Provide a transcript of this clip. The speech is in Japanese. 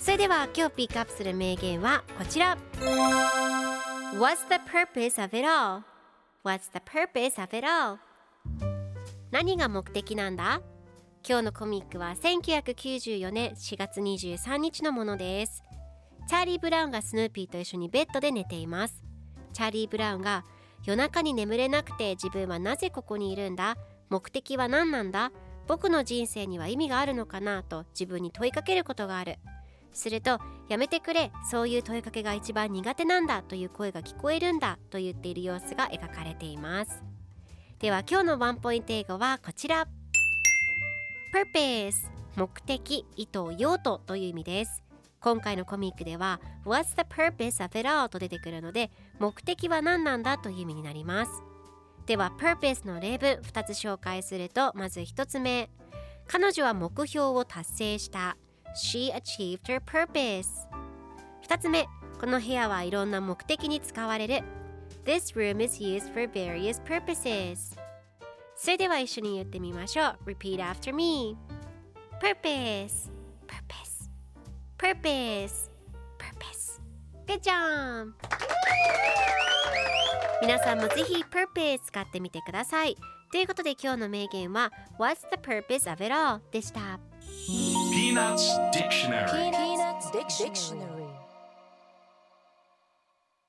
それでは今日ピックアップする名言はこちら。What's the purpose of it all? What's the purpose of it all? 何が目的なんだ？今日のコミックは1994年4月23日のものです。チャーリー・ブラウンがスヌーピーと一緒にベッドで寝ています。チャーリー・ブラウンが夜中に眠れなくて自分はなぜここにいるんだ？目的は何なんだ？僕の人生には意味があるのかな？と自分に問いかけることがある。するとやめてくれ。そういう問いかけが一番苦手なんだという声が聞こえるんだと言っている様子が描かれています。では今日のワンポイント英語はこちら。Purpose 目的、意図、用途という意味です。今回のコミックでは What's the purpose of it all? と出てくるので目的は何なんだという意味になります。では purpose の例文2つ紹介するとまず1つ目。彼女は目標を達成した。She achieved her purpose 2つ目この部屋はいろんな目的に使われる This room is used for various purposes それでは一緒に言ってみましょう Repeat after me Purpose Purpose Purpose Purpose Good job! 皆さんもぜひ Purpose 使ってみてくださいということで今日の名言は What's the purpose of it all? でした Peanuts Dictionary. Peanuts Dictionary